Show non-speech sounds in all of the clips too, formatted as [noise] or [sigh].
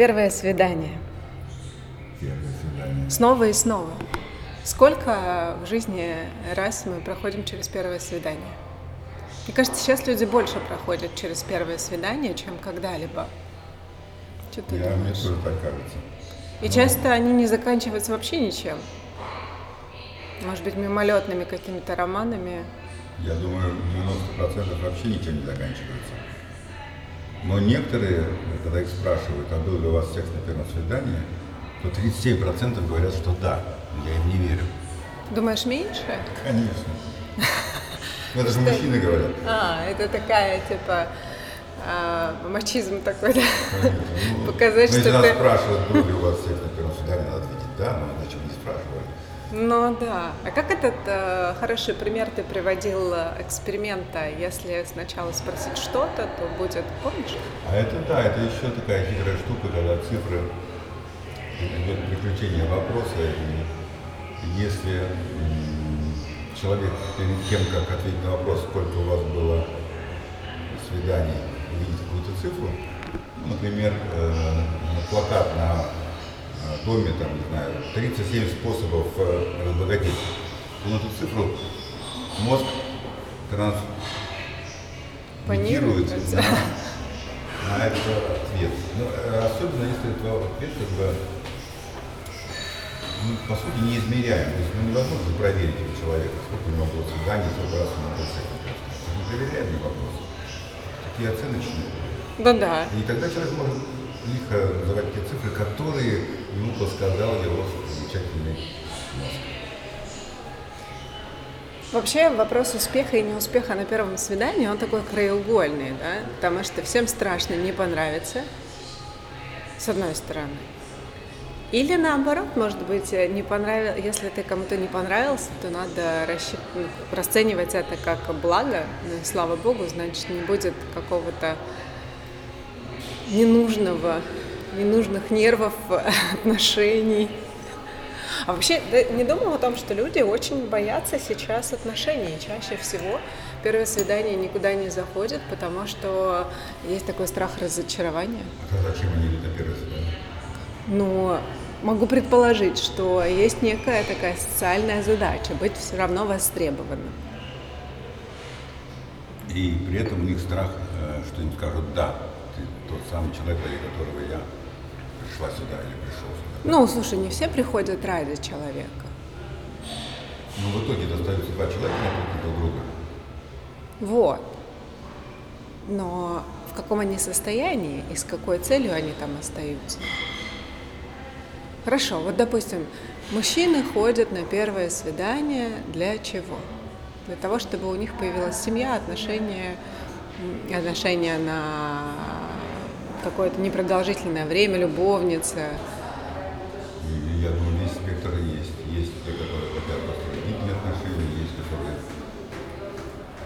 Первое свидание. Первое свидание. Снова и снова. Сколько в жизни раз мы проходим через первое свидание? Мне кажется, сейчас люди больше проходят через первое свидание, чем когда-либо. Что ты Я, мне думаешь? тоже так кажется. И часто они не заканчиваются вообще ничем. Может быть, мимолетными какими-то романами. Я думаю, 90% вообще ничем не заканчивается. Но некоторые, когда их спрашивают, а был ли у вас секс на первом свидании, то 37% говорят, что да. Я им не верю. Думаешь, меньше? Конечно. [laughs] Это же мужчины говорят. А, это такая, типа, а, мачизм такой, да? Ну, Показать, ну, что ты- спрашивают, был ли у вас секс на первом свидании, надо ответить да, но иначе. Ну да. А как этот э, хороший пример ты приводил э, эксперимента? Если сначала спросить что-то, то будет, помнишь? А это да, это еще такая хитрая штука, когда цифры идет приключение вопроса, и если человек перед тем, как ответить на вопрос, сколько у вас было свиданий, увидит какую-то цифру, ну, например, э, плакат на э, доме, там, не знаю, 37 способов э, разбогатеть, он эту цифру мозг трансмитирует на, на этот ответ. Ну, э, особенно если этот ответ как бы, ну, по сути, неизмеряем. То есть ну, невозможно проверить у человека, сколько у него было свиданий, сколько раз он был секс. Это непроверяемый вопрос. Такие оценочные. Ну да. И тогда человек может лихо называть те цифры, которые ему подсказал его замечательный мозг. Вообще вопрос успеха и неуспеха на первом свидании, он такой краеугольный, да? Потому что всем страшно не понравиться, с одной стороны. Или наоборот, может быть, не понравил... если ты кому-то не понравился, то надо рассчит- ну, расценивать это как благо, ну слава богу, значит, не будет какого-то ненужного, ненужных нервов, [laughs] отношений. А вообще, ты не думал о том, что люди очень боятся сейчас отношений. Чаще всего первое свидание никуда не заходит, потому что есть такой страх разочарования. А зачем они идут на первое свидание? Но могу предположить, что есть некая такая социальная задача быть все равно востребованным. И при этом у них страх, э, что им скажут «да, ты тот самый человек, ради которого я пришла сюда или пришел сюда». Ну, слушай, не все приходят ради человека. Но в итоге достаются два человека напротив друг друга. Вот. Но в каком они состоянии и с какой целью они там остаются? Хорошо, вот допустим, мужчины ходят на первое свидание для чего? Для того, чтобы у них появилась семья, отношения, отношения на какое-то непродолжительное время, любовница. Я думаю, весь спектр есть. Есть те, которые хотят построить длительные отношения, есть, которые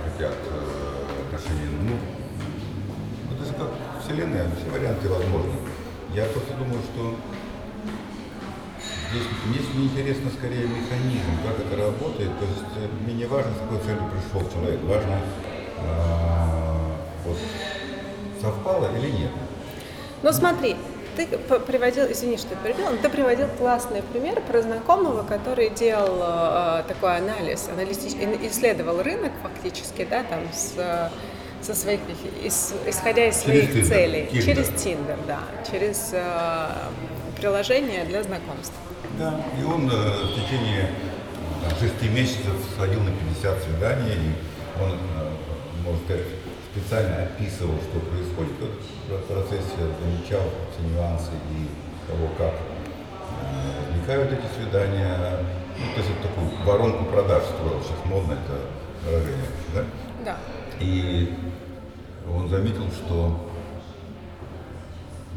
хотят э, отношения, ну, ну, это же как вселенная, все варианты возможны. Я просто думаю, что здесь, здесь мне интересно скорее механизм, как это работает. То есть э, мне не важно, с какой целью пришел человек, важно, э, вот, совпало или нет. Ну смотри, ты приводил, извини, что я перебила, но ты приводил классный пример про знакомого, который делал э, такой анализ, аналитич- исследовал рынок фактически, да, там с, со своих, ис- исходя из Через своих Tinder, целей, Tinder. через Tinder, да, через э, приложение для знакомств. Да, и он э, в течение там, шести месяцев сходил на 50 свиданий, и он, э, можно сказать, специально описывал, что происходит в процессе, замечал все нюансы и того, как э, возникают эти свидания. Ну, то есть это такую воронку продаж строил, сейчас модно это выражение, да? Да. И он заметил, что,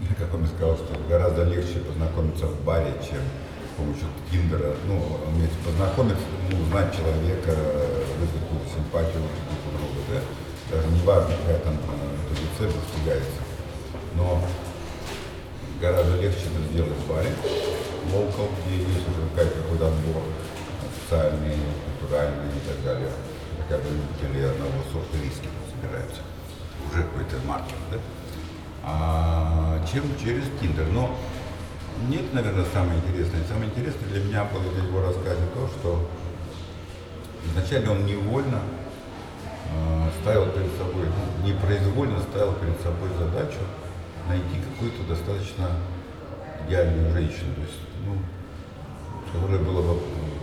[laughs] как он и сказал, что гораздо легче познакомиться в баре, чем с помощью Тиндера. Ну, уметь познакомиться, ну, узнать человека, вызвать какую-то симпатию друг у друга, да? Даже не важно, какая там э, итоге цель достигается. Но гораздо легче это сделать в баре, локал, где есть уже какой-то отбор социальный, культуральный и так далее. Хотя бы любители одного сорта риски собираются. Уже какой-то маркер, да? А чем через Тиндер. Но нет, наверное, самое интересное. Самое интересное для меня было в его рассказе то, что изначально он невольно ставил перед собой, ну, непроизвольно ставил перед собой задачу найти какую-то достаточно идеальную женщину, то есть, ну, которая была бы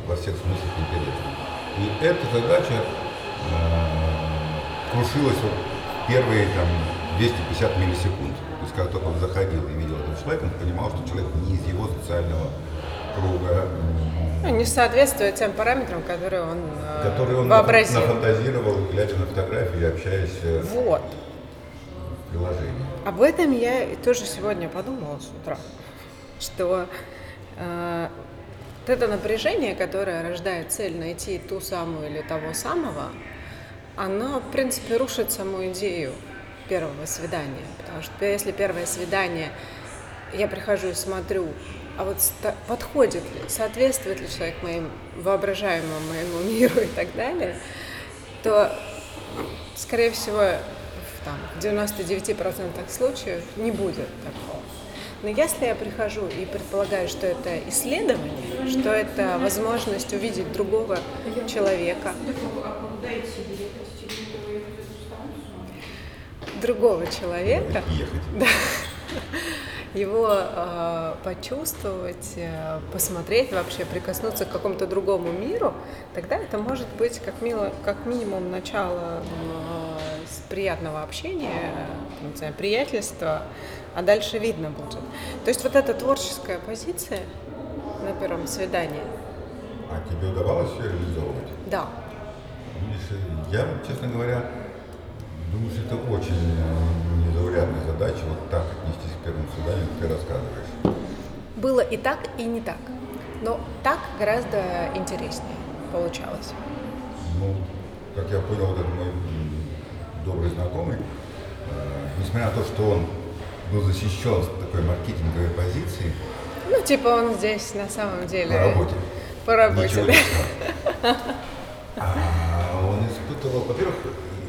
во всех смыслах интересна. И эта задача э, крушилась вот первые там 250 миллисекунд. То есть, как только он заходил и видел этого человека, он понимал, что человек не из его социального круга. Ну, не соответствует тем параметрам, которые он, э, которые он вообразил. нафантазировал, глядя на фотографии и общаясь э, вот. в приложении. Об этом я тоже сегодня подумала с утра, что э, вот это напряжение, которое рождает цель найти ту самую или того самого, оно, в принципе, рушит саму идею первого свидания. Потому что если первое свидание, я прихожу и смотрю, а вот подходит ли, соответствует ли человек моим воображаемому моему миру и так далее, то, скорее всего, в, там, в 99% случаев не будет такого. Но если я прихожу и предполагаю, что это исследование, что это возможность увидеть другого человека, другого человека, да, его э, почувствовать, э, посмотреть вообще, прикоснуться к какому-то другому миру, тогда это может быть как, мило, как минимум начало э, приятного общения, не знаю, приятельства, а дальше видно будет. То есть вот эта творческая позиция на первом свидании. А тебе удавалось ее реализовывать? Да. Я, честно говоря, думаю, что это очень э, незаурядная задача, вот так отнестись свиданию, как ты рассказываешь. Было и так, и не так. Но так гораздо интереснее получалось. Ну, как я понял, вот этот мой добрый знакомый, э, несмотря на то, что он был защищен с такой маркетинговой позиции. Ну, типа он здесь на самом деле... По работе. По работе, Ничего да. А он испытывал, во-первых,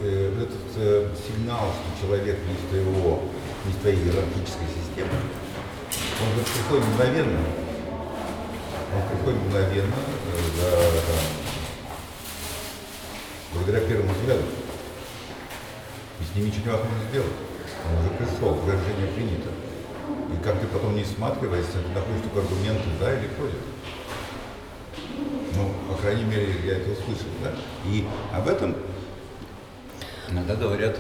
э, этот э, сигнал, что человек не твоего, не из твоей иерархической системы, он же приходит мгновенно. Он приходит мгновенно, э, да, благодаря первому взгляду. И с ним ничего невозможно сделать он уже пришел, выражение принято. И как ты потом не всматриваешься, ты находишь только аргументы да или против. Ну, по крайней мере, я это услышал, да. И об этом иногда говорят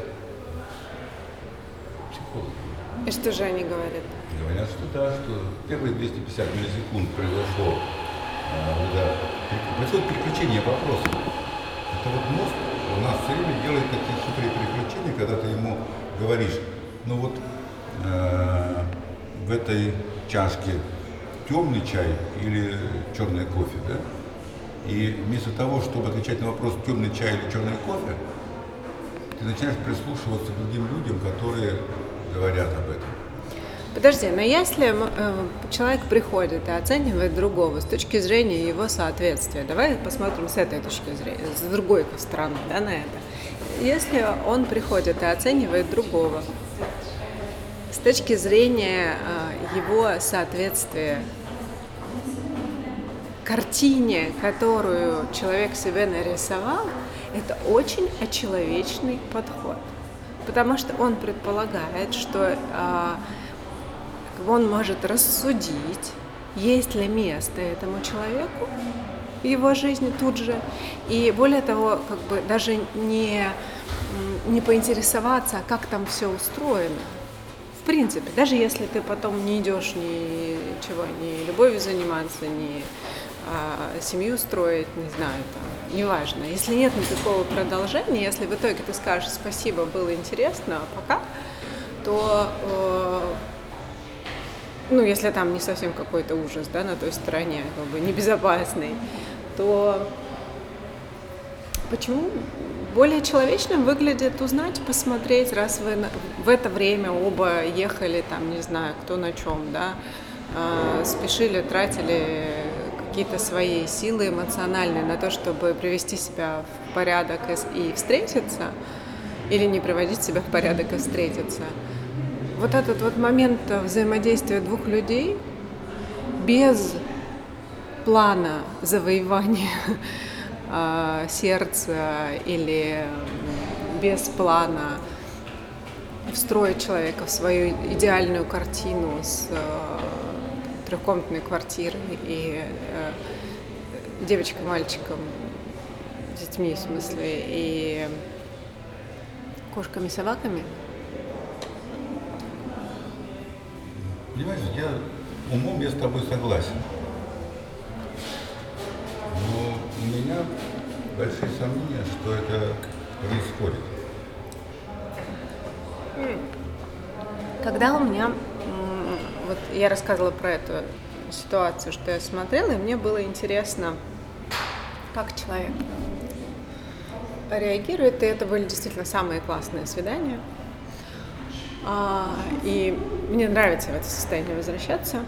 И что же они говорят? Говорят, что да, что первые 250 миллисекунд произошло, э, да, происходит переключение вопросов. Это вот мозг у нас все время делает такие хитрые переключения, когда ты ему говоришь, ну вот э, в этой чашке темный чай или черный кофе, да? И вместо того, чтобы отвечать на вопрос, темный чай или черный кофе, ты начинаешь прислушиваться к другим людям, которые говорят об этом. Подожди, но если э, человек приходит и оценивает другого с точки зрения его соответствия, давай посмотрим с этой точки зрения, с другой стороны, да, на это. Если он приходит и оценивает другого с точки зрения э, его соответствия картине, которую человек себе нарисовал, это очень очеловечный подход. Потому что он предполагает, что э, он может рассудить, есть ли место этому человеку в его жизни тут же. И более того, как бы даже не, не поинтересоваться, как там все устроено в принципе, даже если ты потом не идешь ничего, ни любовью заниматься, ни а, семью строить, не знаю, там, неважно. Если нет никакого продолжения, если в итоге ты скажешь спасибо, было интересно, а пока, то э, ну, если там не совсем какой-то ужас, да, на той стороне, как бы небезопасный, то почему более человечным выглядит узнать, посмотреть, раз вы в это время оба ехали, там, не знаю, кто на чем, да, э, спешили, тратили какие-то свои силы эмоциональные на то, чтобы привести себя в порядок и, встретиться, или не приводить себя в порядок и встретиться, вот этот вот момент взаимодействия двух людей без плана завоевания э, [laughs] сердца или без плана встроить человека в свою идеальную картину с трехкомнатной квартирой и э, девочкой, мальчиком, детьми в смысле, и кошками, собаками. Понимаешь, я умом я с тобой согласен. Но у меня большие сомнения, что это происходит. Когда у меня, вот я рассказывала про эту ситуацию, что я смотрела, и мне было интересно, как человек реагирует, и это были действительно самые классные свидания. А, и мне нравится в это состояние возвращаться.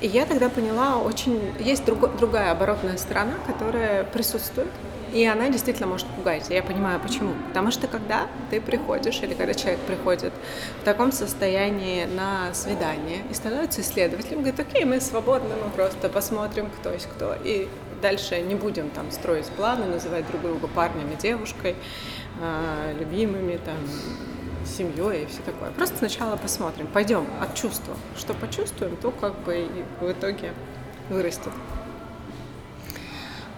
И я тогда поняла, очень есть друг, другая оборотная сторона, которая присутствует, и она действительно может пугать. Я понимаю, почему. Потому что когда ты приходишь, или когда человек приходит в таком состоянии на свидание и становится исследователем, говорит, окей, мы свободны, мы просто посмотрим, кто есть кто. И дальше не будем там строить планы, называть друг друга парнем и девушкой, э, любимыми, там, семьей и все такое. Просто сначала посмотрим, пойдем от чувства. Что почувствуем, то как бы и в итоге вырастет.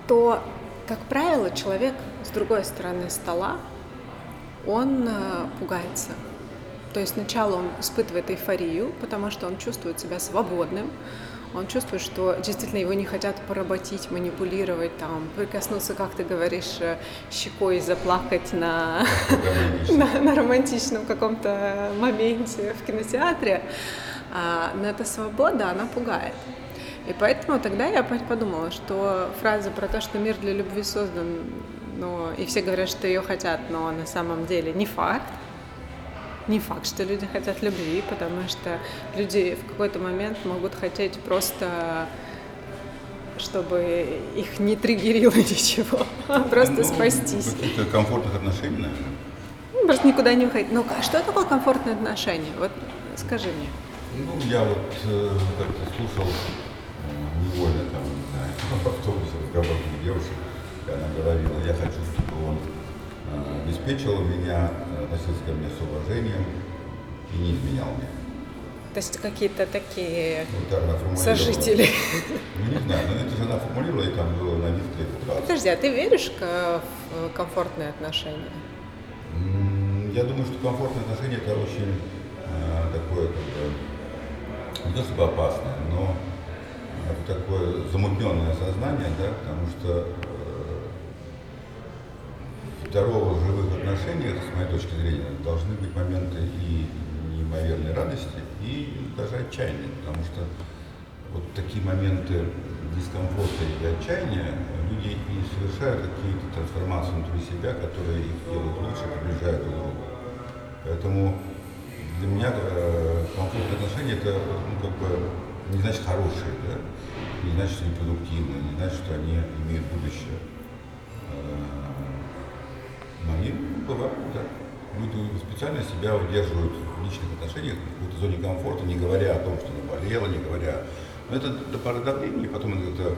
То, как правило, человек с другой стороны стола, он э, пугается. То есть сначала он испытывает эйфорию, потому что он чувствует себя свободным, он чувствует, что действительно его не хотят поработить, манипулировать, там, прикоснуться, как ты говоришь, э, щекой заплакать на, [laughs] на, на романтичном каком-то моменте в кинотеатре. А, но эта свобода, она пугает. И поэтому тогда я подумала, что фраза про то, что мир для любви создан, но и все говорят, что ее хотят, но на самом деле не факт не факт, что люди хотят любви, потому что люди в какой-то момент могут хотеть просто чтобы их не триггерило [laughs] ничего, а просто ну, спастись. Каких-то комфортных отношений, наверное. Ну, просто никуда не выходить. Ну, а что такое комфортные отношения? Вот скажи мне. Ну, я вот э, как-то слушал невольно там, не знаю, [laughs] в автобусе разговор девушек, и она говорила, я хочу, чтобы он э, обеспечил меня относился ко мне с уважением и не изменял мне. То есть какие-то такие вот сожители. Ну, не знаю, но это же она формулировала, и там было на вид 30 Подожди, а ты веришь в комфортные отношения? Я думаю, что комфортные отношения это очень э, такое, как бы, не то чтобы опасное, но такое замутненное сознание, да, потому что здоровых живых отношениях, с моей точки зрения, должны быть моменты и неимоверной радости, и даже отчаяния, потому что вот такие моменты дискомфорта и отчаяния люди и совершают какие-то трансформации внутри себя, которые их делают лучше, приближают друг к другу. Поэтому для меня э, комфортные отношения это ну, как бы не значит хорошие, да? не значит, что они продуктивные, не значит, что они имеют будущее. Э, они бывают, да. Люди специально себя удерживают в личных отношениях, в какой-то зоне комфорта, не говоря о том, что наболело, не говоря. Но это до поры до времени, потом это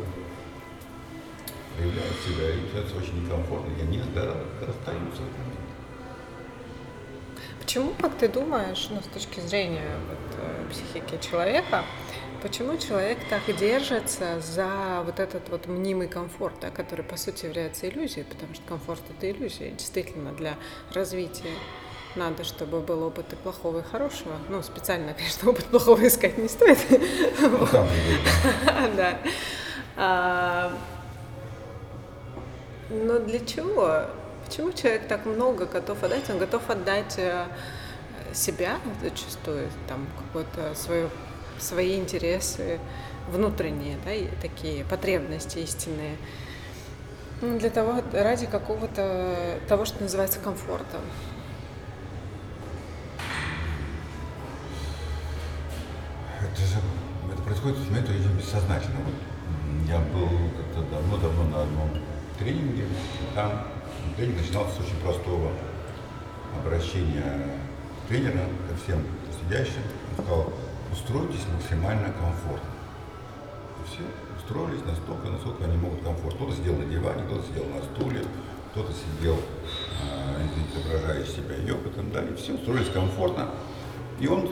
проявляет себя, и становится очень некомфортно, и они расстаются. Почему, как ты думаешь, ну, с точки зрения вот, э, психики человека, Почему человек так держится за вот этот вот мнимый комфорт, да, который по сути является иллюзией, потому что комфорт это иллюзия, действительно для развития надо, чтобы был опыт и плохого, и хорошего. Ну, специально, [laughs] конечно, опыт плохого искать не стоит. Ну, [laughs] да. А, но для чего? Почему человек так много готов отдать? Он готов отдать э, себя зачастую, там, какое-то свое свои интересы внутренние, да, и такие потребности истинные, ну, для того, ради какого-то того, что называется комфортом. Это же это происходит очень бессознательно. Вот я был как-то давно-давно на одном тренинге, там тренинг начинался с очень простого обращения тренера ко всем сидящим, он сказал, устройтесь максимально комфортно. И все устроились настолько, насколько они могут комфортно. Кто-то сидел на диване, кто-то сидел на стуле, кто-то сидел, э, изображая себя йогой и так далее. Все устроились комфортно. И он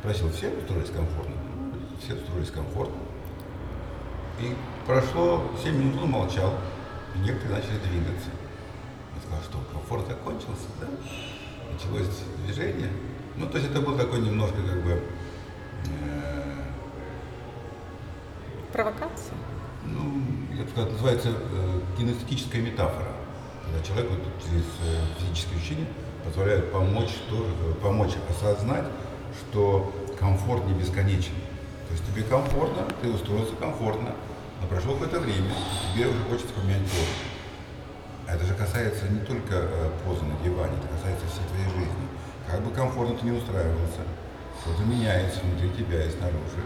спросил, все устроились комфортно? Все устроились комфортно. И прошло 7 минут, он молчал, и некоторые начали двигаться. Он сказал, что комфорт закончился, да? Началось движение. Ну, то есть это был такой немножко как бы... Э, Провокация? Ну, я бы сказал, называется э, кинестетическая метафора. Когда человек вот, через э, физическое учение позволяет помочь, тоже, э, помочь осознать, что комфорт не бесконечен. То есть тебе комфортно, ты устроился комфортно, но прошло какое-то время, тебе уже хочется поменять позу. А это же касается не только э, позы на диване, это касается всей твоей жизни. Как бы комфортно ты не устраивался, что-то меняется внутри тебя и снаружи.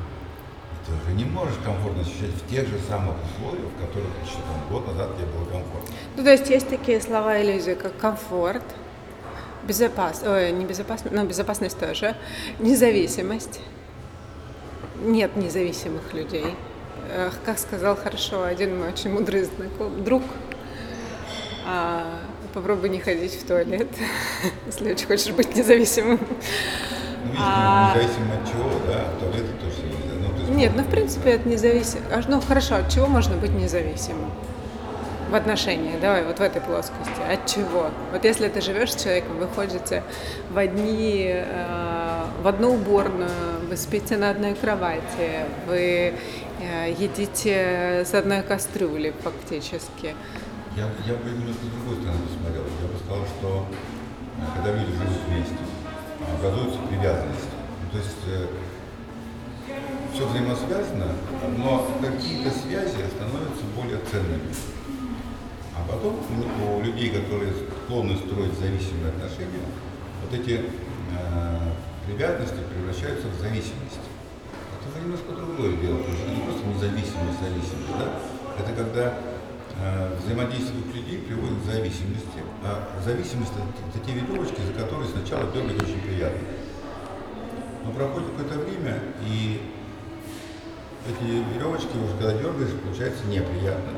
И ты уже не можешь комфортно ощущать в тех же самых условиях, в которых еще там, год назад тебе было комфортно. Ну, то есть есть такие слова иллюзии, как комфорт, безопасность, ой, не безопасность, но безопасность тоже, независимость. Нет независимых людей. Как сказал хорошо один мой очень мудрый знакомый, друг, а, попробуй не ходить в туалет, [laughs] если очень хочешь быть независимым. Ну, а... независимо от чего, да, туалет тоже нельзя. Ну, есть... Нет, ну в принципе это независимо. Ну хорошо, от чего можно быть независимым? в отношениях, давай, вот в этой плоскости. От чего? Вот если ты живешь с человеком, вы ходите в одни, э, в одну уборную, вы спите на одной кровати, вы э, едите с одной кастрюли фактически. Я, я бы немножко с другой стороны посмотрел. Я бы сказал, что э, когда люди живут вместе, образуется привязанность. Ну, то есть э, все взаимосвязано, но какие-то связи становятся более ценными. А потом у людей, которые склонны строить зависимые отношения, вот эти э, привязанности превращаются в зависимость. Это уже немножко другое дело. Это не просто независимость, зависимость. Да? Это когда взаимодействие двух людей приводит к зависимости. А зависимость это, те веревочки, за которые сначала дергать очень приятно. Но проходит какое-то время, и эти веревочки уже когда дергаешь, получается неприятно.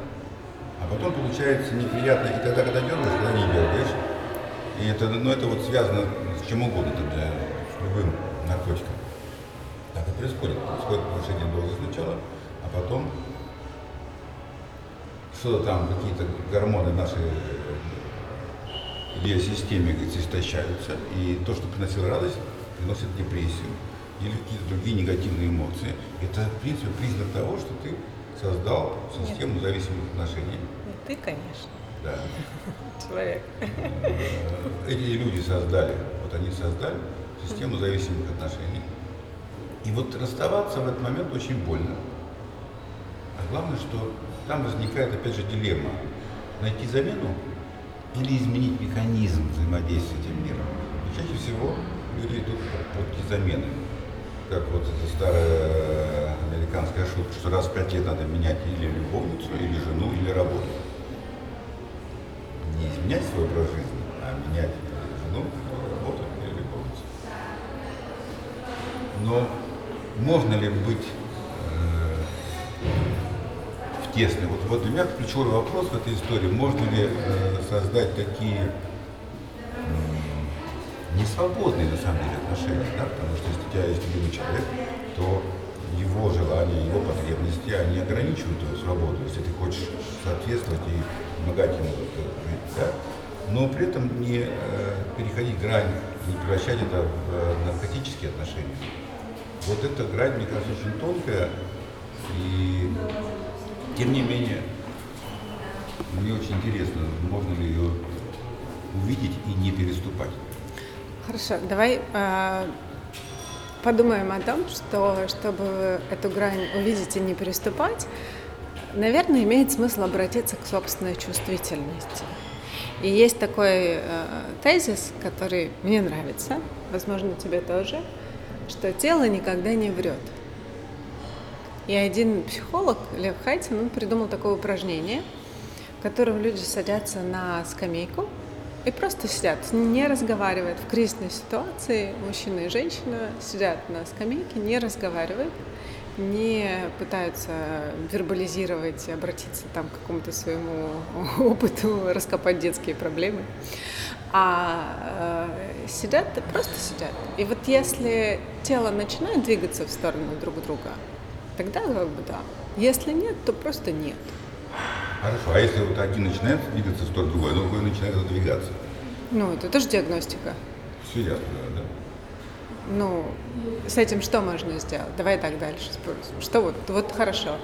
А потом получается неприятно, и тогда, когда дергаешь, когда не дергаешь. И это, ну, это вот связано с чем угодно, тогда, с любым наркотиком. Так и происходит. Происходит повышение дозы сначала, а потом что-то там, какие-то гормоны нашей биосистеме говорится, истощаются, и то, что приносило радость, приносит депрессию или какие-то другие негативные эмоции. Это, в принципе, признак того, что ты создал систему Нет. зависимых отношений. Не ты, конечно. Да. [laughs] Человек. Эти люди создали, вот они создали систему зависимых отношений. И вот расставаться в этот момент очень больно. А главное, что там возникает опять же дилемма. Найти замену или изменить механизм взаимодействия с этим миром. И чаще всего люди идут по пути замены. Как вот эта старая американская шутка, что раз в пять лет надо менять или любовницу, или жену, или работу. Не изменять свой образ жизни, а менять жену, работу или любовницу. Но можно ли быть тесной? Вот, вот для меня ключевой вопрос в этой истории, можно ли э, создать такие несвободные на самом деле отношения, да? потому что если у тебя есть любимый человек, то его желания, его потребности, они ограничивают твою свободу, если ты хочешь соответствовать и помогать ему жить, да? но при этом не э, переходить грань, не превращать это в э, наркотические отношения. Вот эта грань, мне кажется, очень тонкая, и тем не менее, мне очень интересно, можно ли ее увидеть и не переступать. Хорошо, давай э, подумаем о том, что чтобы эту грань увидеть и не переступать, наверное, имеет смысл обратиться к собственной чувствительности. И есть такой э, тезис, который мне нравится, возможно, тебе тоже, что тело никогда не врет. И один психолог, Лев Хайтин, он придумал такое упражнение, в котором люди садятся на скамейку, и просто сидят, не разговаривают. В кризисной ситуации мужчина и женщина сидят на скамейке, не разговаривают, не пытаются вербализировать, обратиться там к какому-то своему [laughs] опыту, раскопать детские проблемы, а э, сидят, просто сидят. И вот если тело начинает двигаться в сторону друг друга, тогда как бы да. Если нет, то просто нет. Хорошо, а если вот один начинает двигаться в сторону другой, а другой начинает задвигаться? Ну, это тоже диагностика. Все ясно, да? Ну, с этим что можно сделать? Давай так дальше спросим. Что вот, вот хорошо.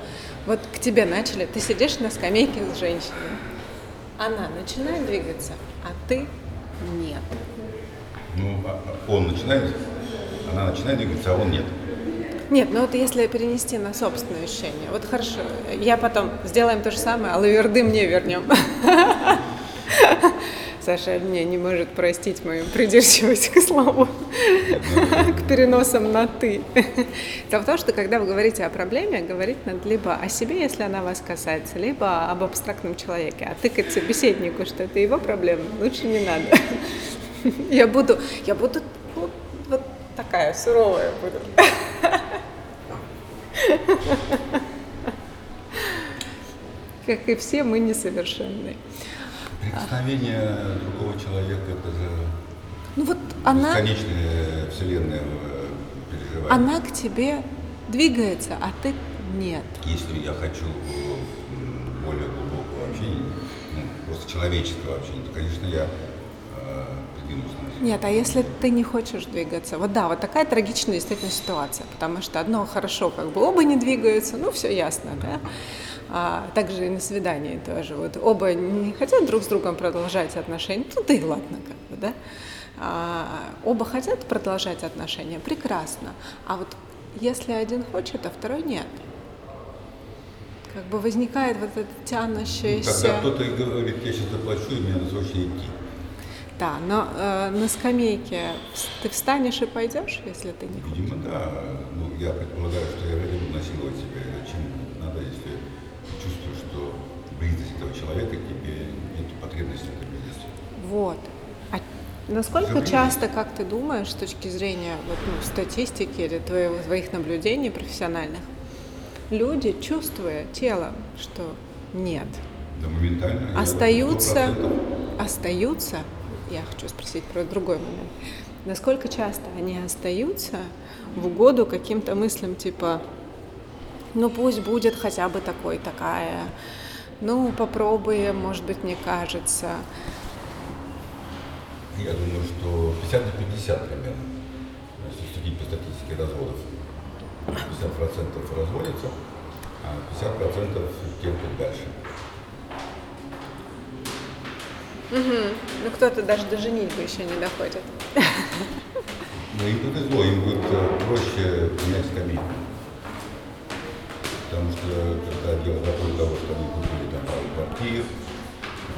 Вот к тебе начали, ты сидишь на скамейке с женщиной. Она начинает двигаться, а ты нет. Ну, а- а он начинает, она начинает двигаться, а он нет. Нет, ну вот если перенести на собственное ощущение. Вот хорошо, я потом сделаем то же самое, а лаверды мне вернем. Саша мне не может простить мою придирчивость к слову, к переносам на «ты». Дело в том, что когда вы говорите о проблеме, говорить надо либо о себе, если она вас касается, либо об абстрактном человеке. А тыкать собеседнику, что это его проблема, лучше не надо. Я буду, я буду вот, вот такая суровая буду. Как и все, мы несовершенны. Прикосновение другого человека – это же Ну вот она, бесконечная вселенная э, переживания. она к тебе двигается, а ты нет. Если я хочу более глубокого общения, ну, просто человеческого общения, то, конечно, я э, придвинусь Нет, а если ты не хочешь двигаться? Вот да, вот такая трагичная действительно ситуация, потому что одно хорошо, как бы оба не двигаются, ну все ясно, да? А также и на свидании тоже. Вот оба не хотят друг с другом продолжать отношения, ну да и ладно, как бы, да? А, оба хотят продолжать отношения, прекрасно. А вот если один хочет, а второй нет, как бы возникает вот это Ну, тянущееся... Когда кто-то и говорит, я сейчас заплачу, и мне надо срочно идти. Да, но э, на скамейке ты встанешь и пойдешь, если ты не хочешь. Видимо, да. Ну, я предполагаю, что я насиловать себя. И Зачем надо, если чувствую, что близость этого человека тебе нет потребности в этой близости. Вот. А насколько Забыли. часто, как ты думаешь, с точки зрения вот, ну, статистики или твоего, твоих наблюдений профессиональных, люди, чувствуя телом, что нет, Да, моментально. остаются, 100%. остаются, я хочу спросить про другой момент, насколько часто они остаются в угоду каким-то мыслям типа, ну пусть будет хотя бы такой, такая, ну попробуем, может быть, мне кажется. Я думаю, что 50 на 50 примерно. Если судить по статистике разводов. 50% разводятся, а 50% терпят дальше. Ну кто-то даже до женитьбы еще не доходит. Но им повезло, им будет э, проще менять скамейку. Потому что когда дело доходит до того, что они купили там пару квартир,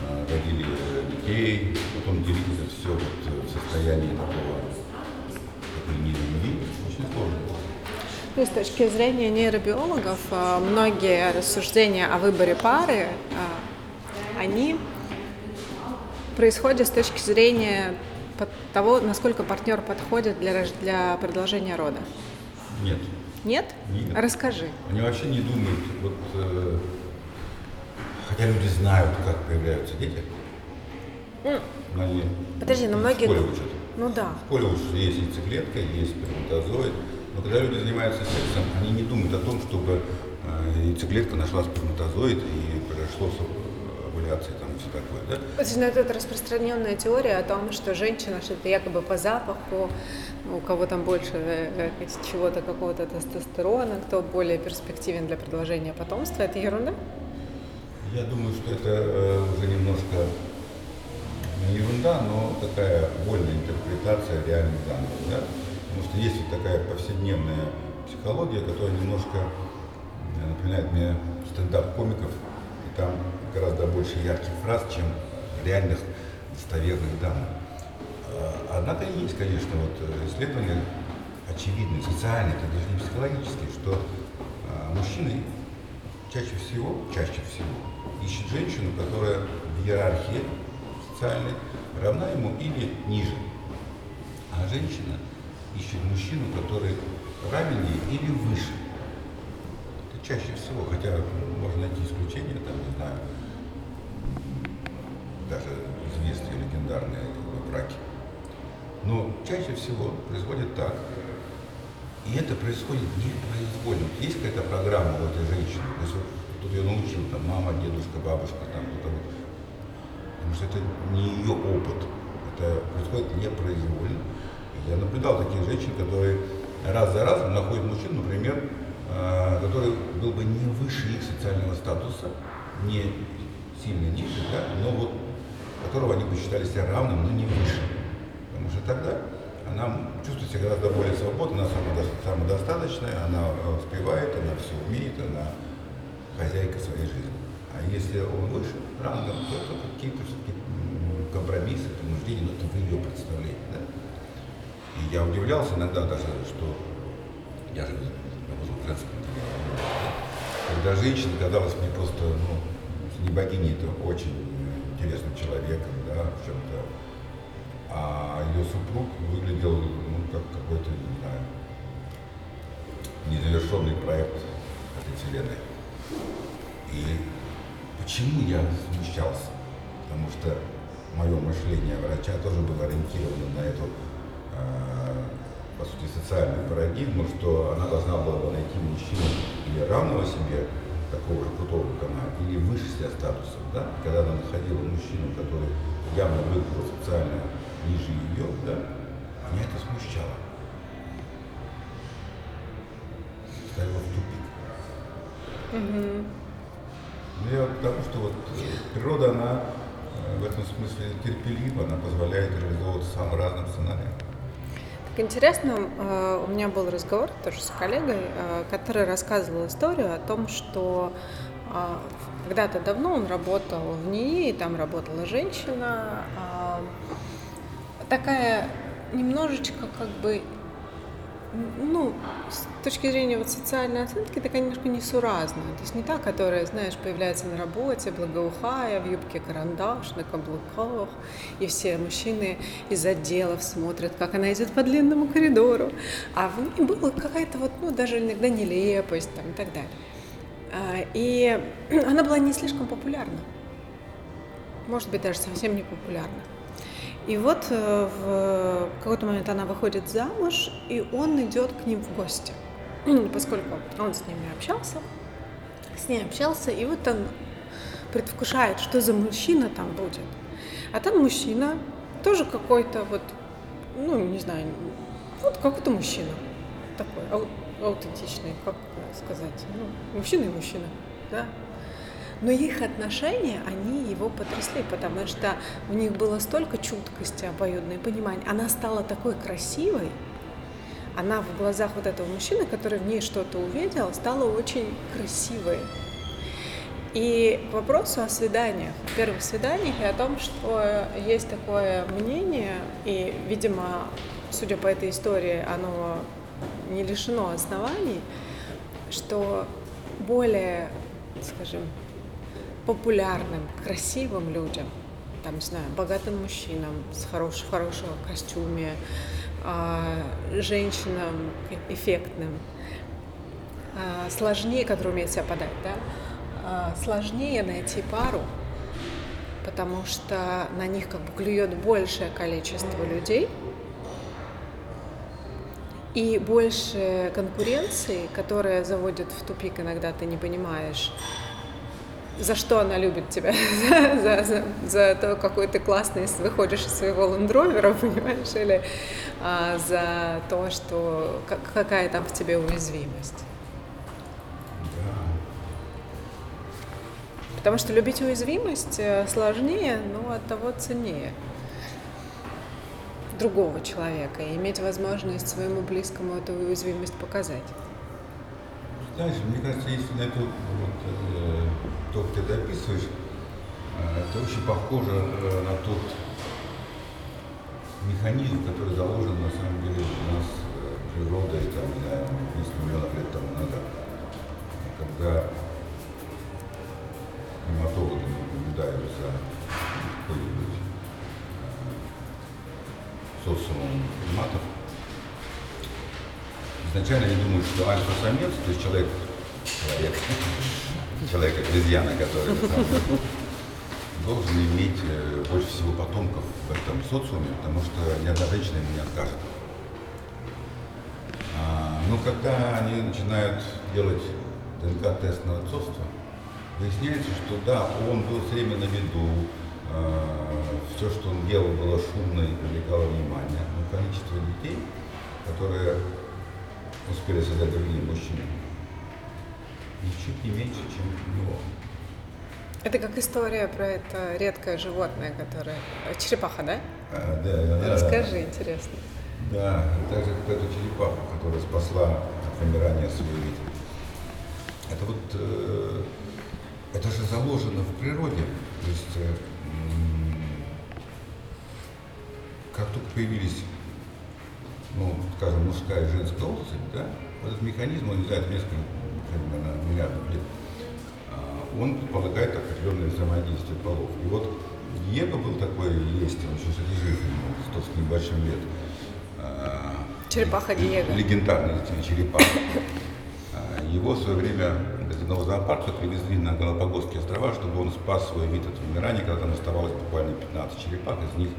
э, родили э, детей, потом делить это все вот э, в состоянии такого такой нелюбви, очень сложно. Ну, и с точки зрения нейробиологов, э, многие рассуждения о выборе пары, э, они происходят с точки зрения того, насколько партнер подходит для, для продолжения рода. Нет. Нет? Нет. Расскажи. Они вообще не думают, вот, э, хотя люди знают, как появляются дети. но Они Подожди, но в многие- школе учат. Ну да. В школе учат, есть яйцеклетка, есть сперматозоид. Но когда люди занимаются сексом, они не думают о том, чтобы э, яйцеклетка нашла сперматозоид и произошло овуляция там и все такое. Да? Вот, ну, это распространенная теория о том, что женщина, что это якобы по запаху, у кого там больше э, э, чего-то, какого-то тестостерона, кто более перспективен для продолжения потомства, это ерунда? Я думаю, что это э, уже немножко не ерунда, но такая вольная интерпретация реальных данных. Да? Потому что есть вот такая повседневная психология, которая немножко напоминает мне стендап комиков, и там гораздо больше ярких фраз, чем реальных достоверных данных. А, Однако есть, конечно, вот э, исследования очевидные, социальные, это даже не психологические, что а, мужчины чаще всего, чаще всего ищут женщину, которая в иерархии социальной равна ему или ниже. А женщина ищет мужчину, который равен ей или выше. Это чаще всего, хотя можно найти исключения, там, не знаю, даже известные легендарные браки. Но чаще всего происходит так, и это происходит непроизвольно. Есть какая-то программа у этой женщины, то есть тут ее научил там мама, дедушка, бабушка, там кто-то вот. Потому что это не ее опыт, это происходит непроизвольно. Я наблюдал таких женщин, которые раз за разом находят мужчину, например, э, который был бы не выше их социального статуса, не сильно ниже, да, но вот которого они бы считали себя равным, но не выше. Потому что тогда она чувствует себя гораздо более свободно, она самодостаточная, она э, успевает, она все умеет, она хозяйка своей жизни. А если он выше рангом, то это какие-то все-таки компромиссы, принуждения, но это в ее представлении. Да? И я удивлялся иногда даже, что я же работал в женском когда женщина казалась мне просто, ну, не богиней, это очень интересным человеком, да, в чем-то а ее супруг выглядел ну, как какой-то, не знаю, незавершенный проект этой вселенной. И почему я смущался? Потому что мое мышление врача тоже было ориентировано на эту, э, по сути, социальную парадигму, что она должна была бы найти мужчину или равного себе, такого же крутого, как она, или выше себя статусом. Да? Когда она находила мужчину, который явно выглядел социально ниже ее, да, меня это смущало. Ставило в тупик. Угу. Ну, я потому что вот э, природа, она э, в этом смысле терпелива, она позволяет реализовываться самым разным сценариям. Так интересно, э, у меня был разговор тоже с коллегой, который рассказывал историю о том, что когда-то давно он работал в НИИ, там работала женщина, такая немножечко как бы ну, с точки зрения вот социальной оценки, такая немножко несуразная. То есть не та, которая, знаешь, появляется на работе, благоухая, в юбке карандаш, на каблуках, и все мужчины из отделов смотрят, как она идет по длинному коридору. А в ней была какая-то вот, ну, даже иногда нелепость там и так далее. А, и [clears throat] она была не слишком популярна. Может быть, даже совсем не популярна. И вот э, в какой-то момент она выходит замуж, и он идет к ним в гости, поскольку он с ними общался, с ней общался, и вот он предвкушает, что за мужчина там будет. А там мужчина тоже какой-то вот, ну, не знаю, вот какой-то мужчина такой, аутентичный, как сказать, ну, мужчина и мужчина, да, но их отношения, они его потрясли, потому что у них было столько чуткости, обоюдное понимание. Она стала такой красивой, она в глазах вот этого мужчины, который в ней что-то увидел, стала очень красивой. И к вопросу о свиданиях, о первых свиданиях и о том, что есть такое мнение, и, видимо, судя по этой истории, оно не лишено оснований, что более, скажем, популярным, красивым людям, там, не знаю, богатым мужчинам с хорош, в костюме, э, женщинам эффектным, э, сложнее, которые умеют себя подать, да, э, сложнее найти пару, потому что на них как бы клюет большее количество людей и больше конкуренции, которая заводит в тупик, иногда ты не понимаешь, за что она любит тебя, [laughs] за, за, за то, какой ты классный выходишь из своего ландровера, [laughs] понимаешь, или а, за то, что как, какая там в тебе уязвимость. Потому что любить уязвимость э, сложнее, но от того ценнее другого человека и иметь возможность своему близкому эту уязвимость показать. Знаешь, мне кажется, если на эту вот, то, что ты описываешь, э, это очень похоже э, на тот механизм, который заложен на самом деле у нас э, природой, там, не знаю, миллионов лет тому назад. Когда климатологи наблюдают за какой-нибудь социумом приматов, изначально они думают, что альфа-самец, то есть человек, человек, [laughs] человек-обезьяна, который должен иметь э, больше всего потомков в этом социуме, потому что ни одна женщина ему не откажет. А, но когда они начинают делать ДНК-тест на отцовство, выясняется, что да, он был все время на виду, э, все, что он делал, было шумно и привлекало внимание, но количество детей, которые успели создать другие мужчины, ничуть не меньше, чем у него. Это как история про это редкое животное, которое... Черепаха, да? А, да, да, Расскажи, интересно. Да, так же, как эта черепаха, которая спасла от вымирания свой вид. Это вот, э, это же заложено в природе. То есть, э, как только появились, ну, скажем, мужская и женская особь, да, этот механизм, он знает несколько, наверное, миллиардов лет, а, он предполагает определенное взаимодействие полов. И вот Диего был такой, есть, он еще, кстати, жив, ему 100 с небольшим лет. А, Черепаха Диего. Легендарный черепаха. А, Его в свое время из одного зоопарка привезли на Галапагосские острова, чтобы он спас свой вид от вымирания, когда там оставалось буквально 15 черепах, из них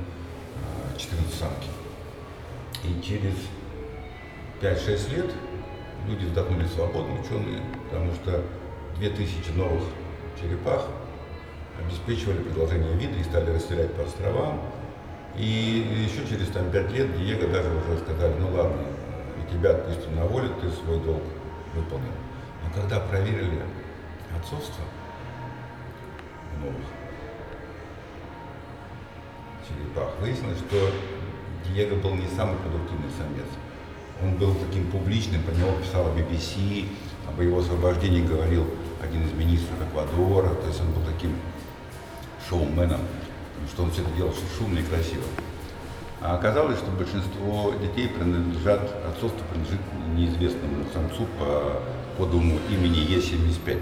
14 самки. И через 5-6 лет люди вздохнули свободно, ученые, потому что 2000 новых черепах обеспечивали продолжение вида и стали расселять по островам. И еще через там, 5 лет Диего даже уже сказали, ну ладно, и тебя отпустим на волю, ты свой долг выполнил. Но когда проверили отцовство новых черепах, выяснилось, что Диего был не самый продуктивный самец. Он был таким публичным, про него писала BBC, об его освобождении говорил один из министров Эквадора, то есть он был таким шоуменом, что он все это делал шумно и красиво. А оказалось, что большинство детей принадлежат, отцовство принадлежит неизвестному самцу по кодовому имени Е75,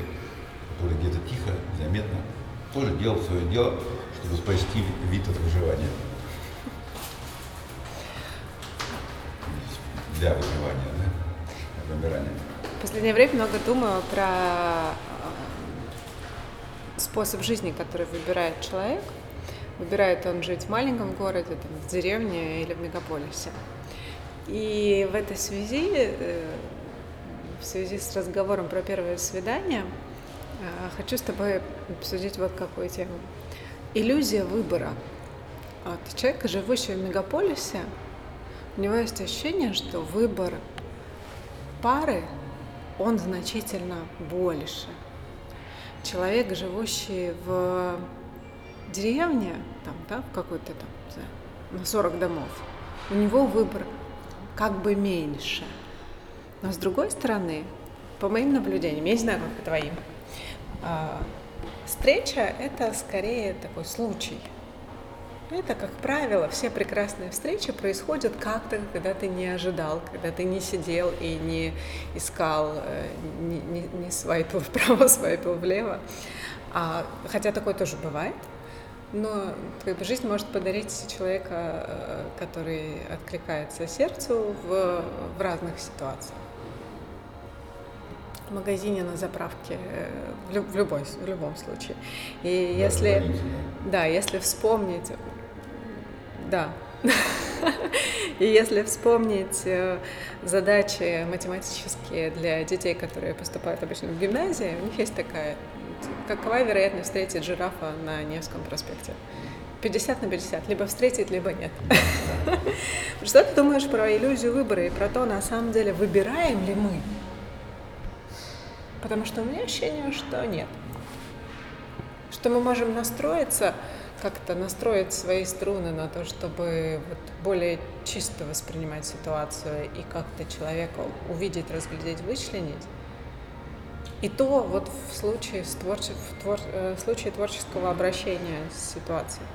который где-то тихо, заметно тоже делал свое дело, чтобы спасти вид от выживания. Для выживания, да? Вымирания. В последнее время много думаю про э, способ жизни, который выбирает человек. Выбирает он жить в маленьком городе, там, в деревне или в мегаполисе. И в этой связи, э, в связи с разговором про первое свидание, э, хочу с тобой обсудить вот какую тему. Иллюзия выбора. Вот человек, живущий в мегаполисе, у него есть ощущение, что выбор пары, он значительно больше. Человек, живущий в деревне, там, да, в какой-то там, на 40 домов, у него выбор как бы меньше. Но с другой стороны, по моим наблюдениям, я не знаю, как по твоим, а, встреча – это скорее такой случай – это, как правило, все прекрасные встречи происходят как-то, когда ты не ожидал, когда ты не сидел и не искал, э, не, не, не свайпил [laughs] вправо, свайпил влево. А, хотя такое тоже бывает. Но как бы, жизнь может подарить человека, э, который откликается сердцу в, в разных ситуациях. В магазине, на заправке, э, в, в, любой, в любом случае. И если, да, если вспомнить да. [laughs] И если вспомнить э, задачи математические для детей, которые поступают обычно в гимназии, у них есть такая, какова вероятность встретить жирафа на Невском проспекте? 50 на 50, либо встретить, либо нет. [laughs] Что ты думаешь про иллюзию выбора и про то, на самом деле, выбираем ли мы? Потому что у меня ощущение, что нет. Что мы можем настроиться как-то настроить свои струны на то, чтобы вот более чисто воспринимать ситуацию и как-то человека увидеть, разглядеть, вычленить. И то вот в случае, с творче, в, твор, э, в случае творческого обращения с ситуацией.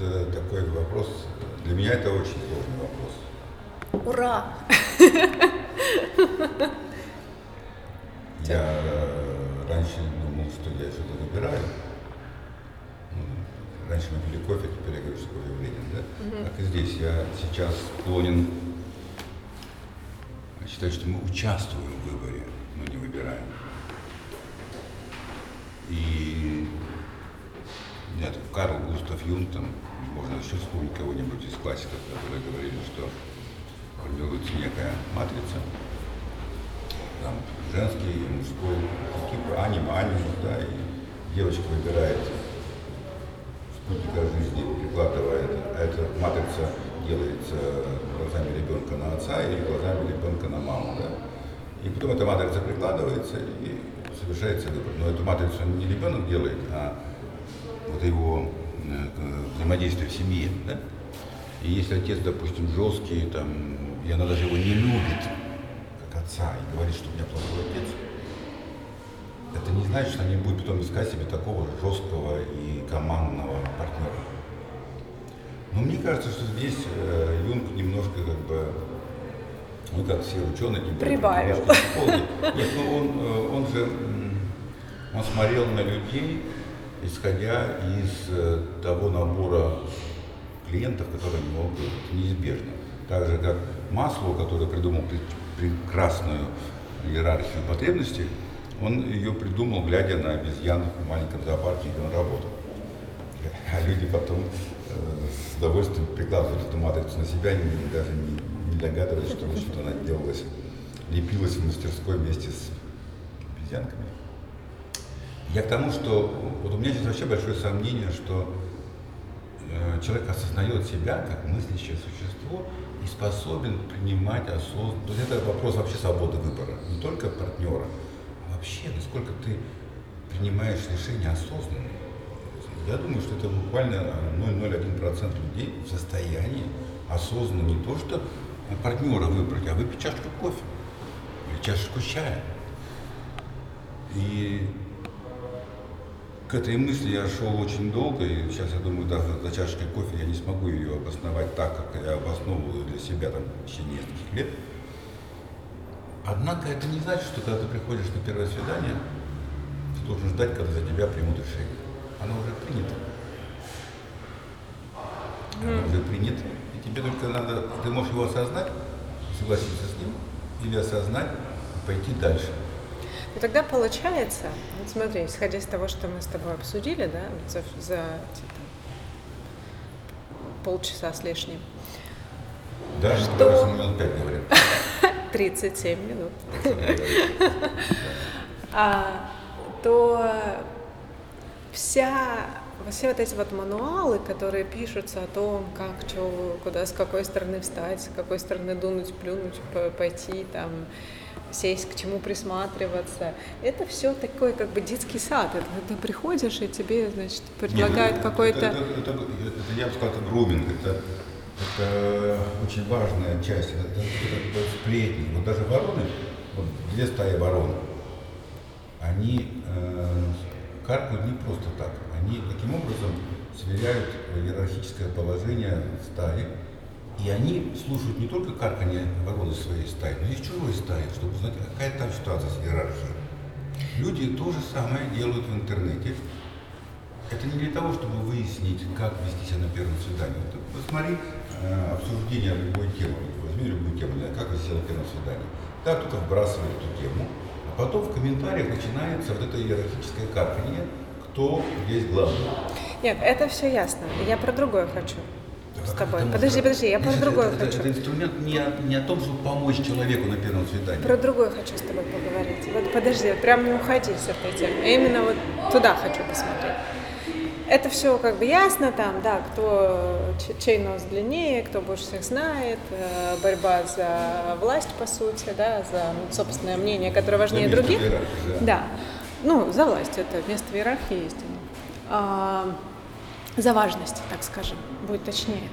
Это такой вопрос, для меня это очень сложный вопрос. Ура! Я раньше думал, что я что-то выбираю, раньше мы пили кофе, теперь я говорю, что кофе вреден, да? Угу. Так и здесь я сейчас склонен считать, что мы участвуем в выборе, но не выбираем. И нет, Карл Густав Юнг, там, можно еще вспомнить кого-нибудь из классиков, которые говорили, что формируется некая матрица, там, женский, мужской, типа анима, анима, да, и девочка выбирает спутника жизни, прикладывает, а эта матрица делается глазами ребенка на отца или глазами ребенка на маму, да. И потом эта матрица прикладывается и совершается выбор. Но эту матрицу не ребенок делает, а вот его э, взаимодействие в семье, да. И если отец, допустим, жесткий, там, и она даже его не любит, как отца, и говорит, что у меня плохой отец, это не значит, что они будут потом искать себе такого жесткого и командного партнера. Но мне кажется, что здесь э, Юнг немножко как бы, ну как все ученые, тем прибавил. Нет, ну он, э, он же, он смотрел на людей, исходя из э, того набора клиентов, которые у него был. Это неизбежно. Так же, как Маслоу, который придумал прекрасную иерархию потребностей, он ее придумал, глядя на обезьян в маленьком зоопарке, где он работал. А люди потом э, с удовольствием прикладывают эту матрицу на себя, не, даже не, не догадываясь, что в общем-то она делалась, лепилась в мастерской вместе с обезьянками. Я к тому, что вот у меня здесь вообще большое сомнение, что э, человек осознает себя как мыслящее существо и способен принимать осознанно. То есть это вопрос вообще свободы выбора, не только партнера, вообще, насколько ты принимаешь решения осознанно. Я думаю, что это буквально 0,01% людей в состоянии осознанно не то, что партнера выбрать, а выпить чашку кофе или чашечку чая. И к этой мысли я шел очень долго, и сейчас я думаю, даже за чашкой кофе я не смогу ее обосновать так, как я обосновываю для себя там, в течение нескольких лет. Однако это не значит, что когда ты приходишь на первое свидание, ты должен ждать, когда за тебя примут решение. Оно уже принято. Оно уже принято. И тебе только надо, ты можешь его осознать, согласиться с ним, или осознать пойти дальше. Ну тогда получается, вот смотри, исходя из того, что мы с тобой обсудили, да, за, за типа, полчаса с лишним. Да, что... минут пять говорят. [laughs] 37 минут. [laughs] а, то вся все вот эти вот мануалы, которые пишутся о том, как, что, куда, с какой стороны встать, с какой стороны дунуть, плюнуть, пойти, там, сесть, к чему присматриваться. Это все такой как бы детский сад. Это ты приходишь, и тебе, значит, предлагают ну, какой-то... Это, это, это, это, я бы сказал, это груминг, это это очень важная часть, это, это, это сплетни. Вот даже вороны, вот две стаи ворон, они э, каркают не просто так. Они таким образом сверяют иерархическое положение стаи, и они слушают не только карканье вороны своей стаи, но и чужой стаи, чтобы узнать, какая там ситуация с иерархией. Люди то же самое делают в интернете. Это не для того, чтобы выяснить, как вести себя на первом свидании. Вот, посмотри, Э, обсуждения любой темы, возьми любую тему, как вы сели на первом свидании. Да, кто-то вбрасывает эту тему, а потом в комментариях начинается вот это иерархическое карканье, кто здесь главный. Нет, это все ясно. Я про другое хочу с тобой. Подожди, подожди, я про другое это, хочу. Это, это инструмент не, не о том, чтобы помочь человеку на первом свидании. Про другое хочу с тобой поговорить. Вот подожди, прям не уходи с этой темы. Я именно вот туда хочу посмотреть это все как бы ясно там, да, кто чей нос длиннее, кто больше всех знает, э, борьба за власть, по сути, да, за собственное мнение, которое важнее за других. Да. да. Ну, за власть, это место в иерархии есть. А, за важность, так скажем, будет точнее.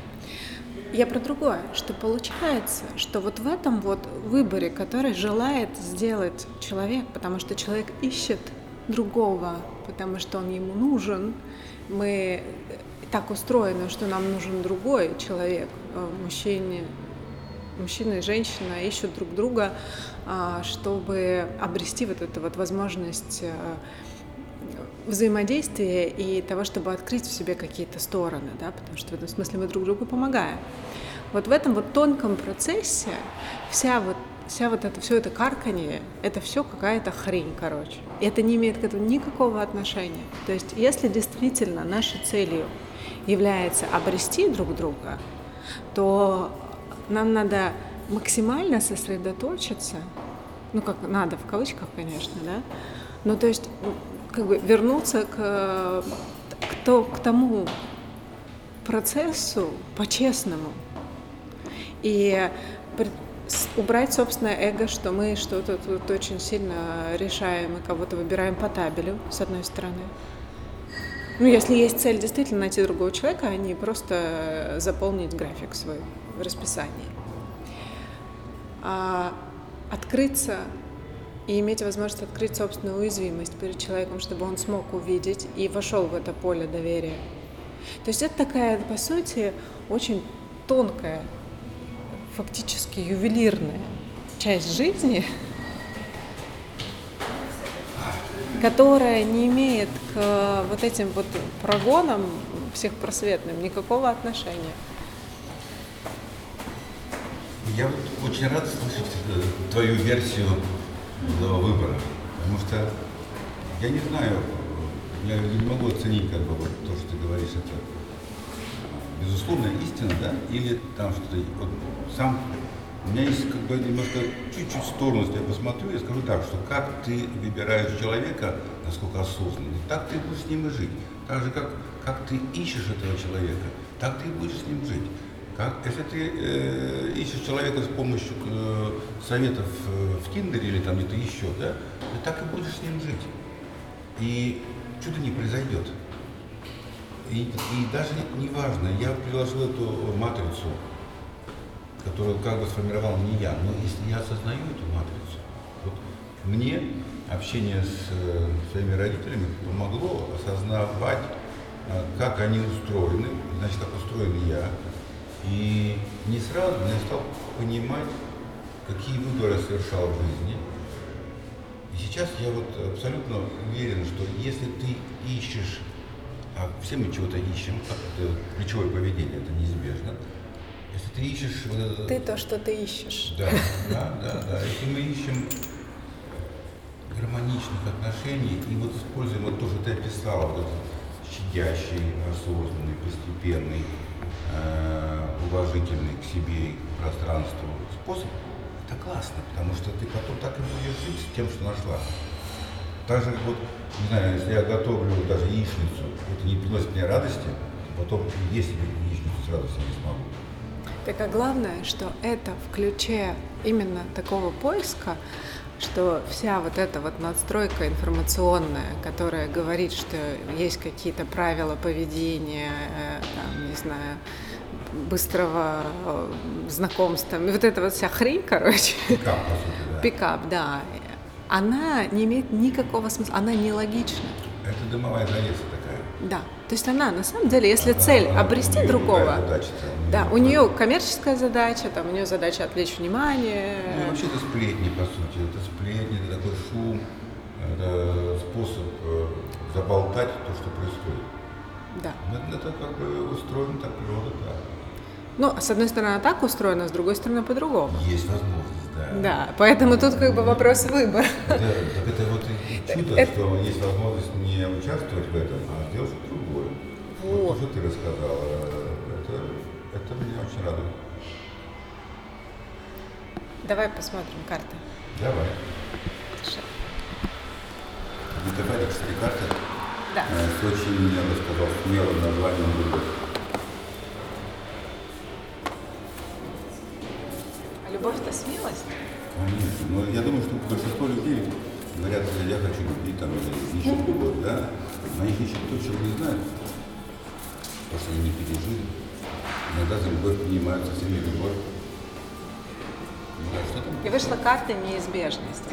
Я про другое, что получается, что вот в этом вот выборе, который желает сделать человек, потому что человек ищет другого, потому что он ему нужен, мы так устроены, что нам нужен другой человек, э, мужчине, мужчина и женщина ищут друг друга, а, чтобы обрести вот эту вот возможность э, взаимодействия и того, чтобы открыть в себе какие-то стороны, да, потому что в этом смысле мы друг другу помогаем. Вот в этом вот тонком процессе вся вот вся вот это, все это карканье, это все какая-то хрень, короче. И это не имеет к этому никакого отношения. То есть, если действительно нашей целью является обрести друг друга, то нам надо максимально сосредоточиться, ну, как надо, в кавычках, конечно, да, ну, то есть, как бы вернуться к, к, то, к тому процессу по-честному. И убрать собственное эго, что мы что-то тут очень сильно решаем и кого-то выбираем по табелю, с одной стороны. Ну, если есть цель действительно найти другого человека, а не просто заполнить график свой в расписании. А открыться и иметь возможность открыть собственную уязвимость перед человеком, чтобы он смог увидеть и вошел в это поле доверия. То есть это такая, по сути, очень тонкая фактически ювелирная часть жизни, которая не имеет к вот этим вот прогонам всех просветным никакого отношения. Я вот очень рад слышать э, твою версию выбора, потому что я не знаю, я не могу оценить как бы вот то, что ты говоришь, это безусловная истина, да, или там что-то, вот, сам, у меня есть как бы немножко чуть-чуть сторону, я посмотрю, я скажу так, что как ты выбираешь человека, насколько осознанный, так ты будешь с ним и жить. Так же, как, как ты ищешь этого человека, так ты и будешь с ним жить. Как, если ты э, ищешь человека с помощью э, советов э, в Тиндере или там где-то еще, да, ты так и будешь с ним жить. И что-то не произойдет. И, и даже не важно, я приложил эту матрицу, которую как бы сформировал не я, но если я осознаю эту матрицу, вот мне общение с э, своими родителями помогло осознавать, э, как они устроены, значит, как устроен я. И не сразу, но я стал понимать, какие выборы совершал в жизни. И сейчас я вот абсолютно уверен, что если ты ищешь а все мы чего-то ищем, это ключевое поведение, это неизбежно. Если ты ищешь... Ты то, что ты ищешь. Да, да, да, да. Если мы ищем гармоничных отношений, и вот используем вот то, что ты описала, вот этот щадящий, осознанный, постепенный, э, уважительный к себе и к пространству способ, это классно, потому что ты потом так и будешь жить с тем, что нашла. Так же, как вот, не знаю, если я готовлю даже яичницу, это не приносит мне радости, потом есть яичницу с радостью не смогу. Так а главное, что это в ключе именно такого поиска, что вся вот эта вот надстройка информационная, которая говорит, что есть какие-то правила поведения, э, там, не знаю, быстрого э, знакомства, вот эта вот вся хрень, короче. Пикап, по сути, да. Пикап, да она не имеет никакого смысла, она нелогична. Это дымовая завеса такая. Да. То есть она, на самом деле, если она, цель она, обрести другого, задача, да, у нее коммерческая задача, там, у нее задача отвлечь внимание. Ну, вообще это сплетни, по сути. Это сплетни, это такой шум, это способ э, заболтать то, что происходит. Да. Это, это как бы устроено так природа, да. Ну, с одной стороны, она так устроена, с другой стороны, по-другому. Есть возможность, да. Да, поэтому тут как бы вопрос выбора. Да, так это вот и чудо, это... что есть возможность не участвовать в этом, а сделать что-то другое. Вот. вот то, что ты рассказала, это, это меня очень радует. Давай посмотрим карты. Давай. Давай, кстати, карты. Да. Э, с очень, я бы сказал, смелым названием. Любовь – это смелость? Конечно. Но я думаю, что большинство людей говорят, я хочу любить там, или ищут любовь, [laughs] да? Но они ищут то, чего не знают. Потому что они не пережили. Иногда за любовь принимают совсем не любовь. Ну, да, что там? И вышла карта неизбежность.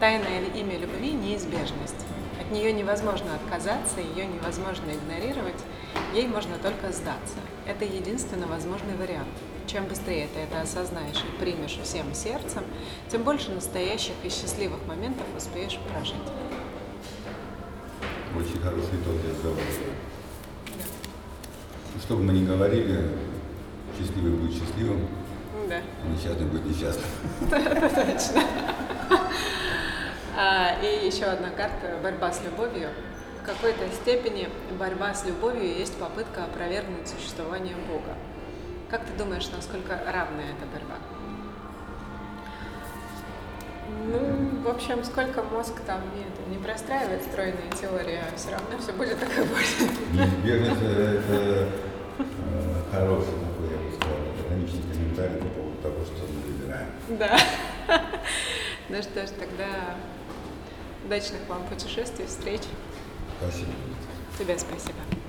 Тайное имя любви – неизбежность. От нее невозможно отказаться, ее невозможно игнорировать, ей можно только сдаться. Это единственно возможный вариант чем быстрее ты это осознаешь и примешь всем сердцем, тем больше настоящих и счастливых моментов успеешь прожить. очень хороший итог для разговора. Что бы мы ни говорили, счастливый будет счастливым, Да. а несчастный будет несчастным. [laughs] А, и еще одна карта – борьба с любовью. В какой-то степени борьба с любовью есть попытка опровергнуть существование Бога. Как ты думаешь, насколько равная эта борьба? Ну, в общем, сколько мозг там не, не простраивает стройные теории, а все равно все будет так и будет. Неизбежность э, это э, хороший такой, я бы сказал, экономический комментарий по поводу того, что мы выбираем. Да. Ну что ж, тогда удачных вам путешествий, встреч. Спасибо. Тебе спасибо.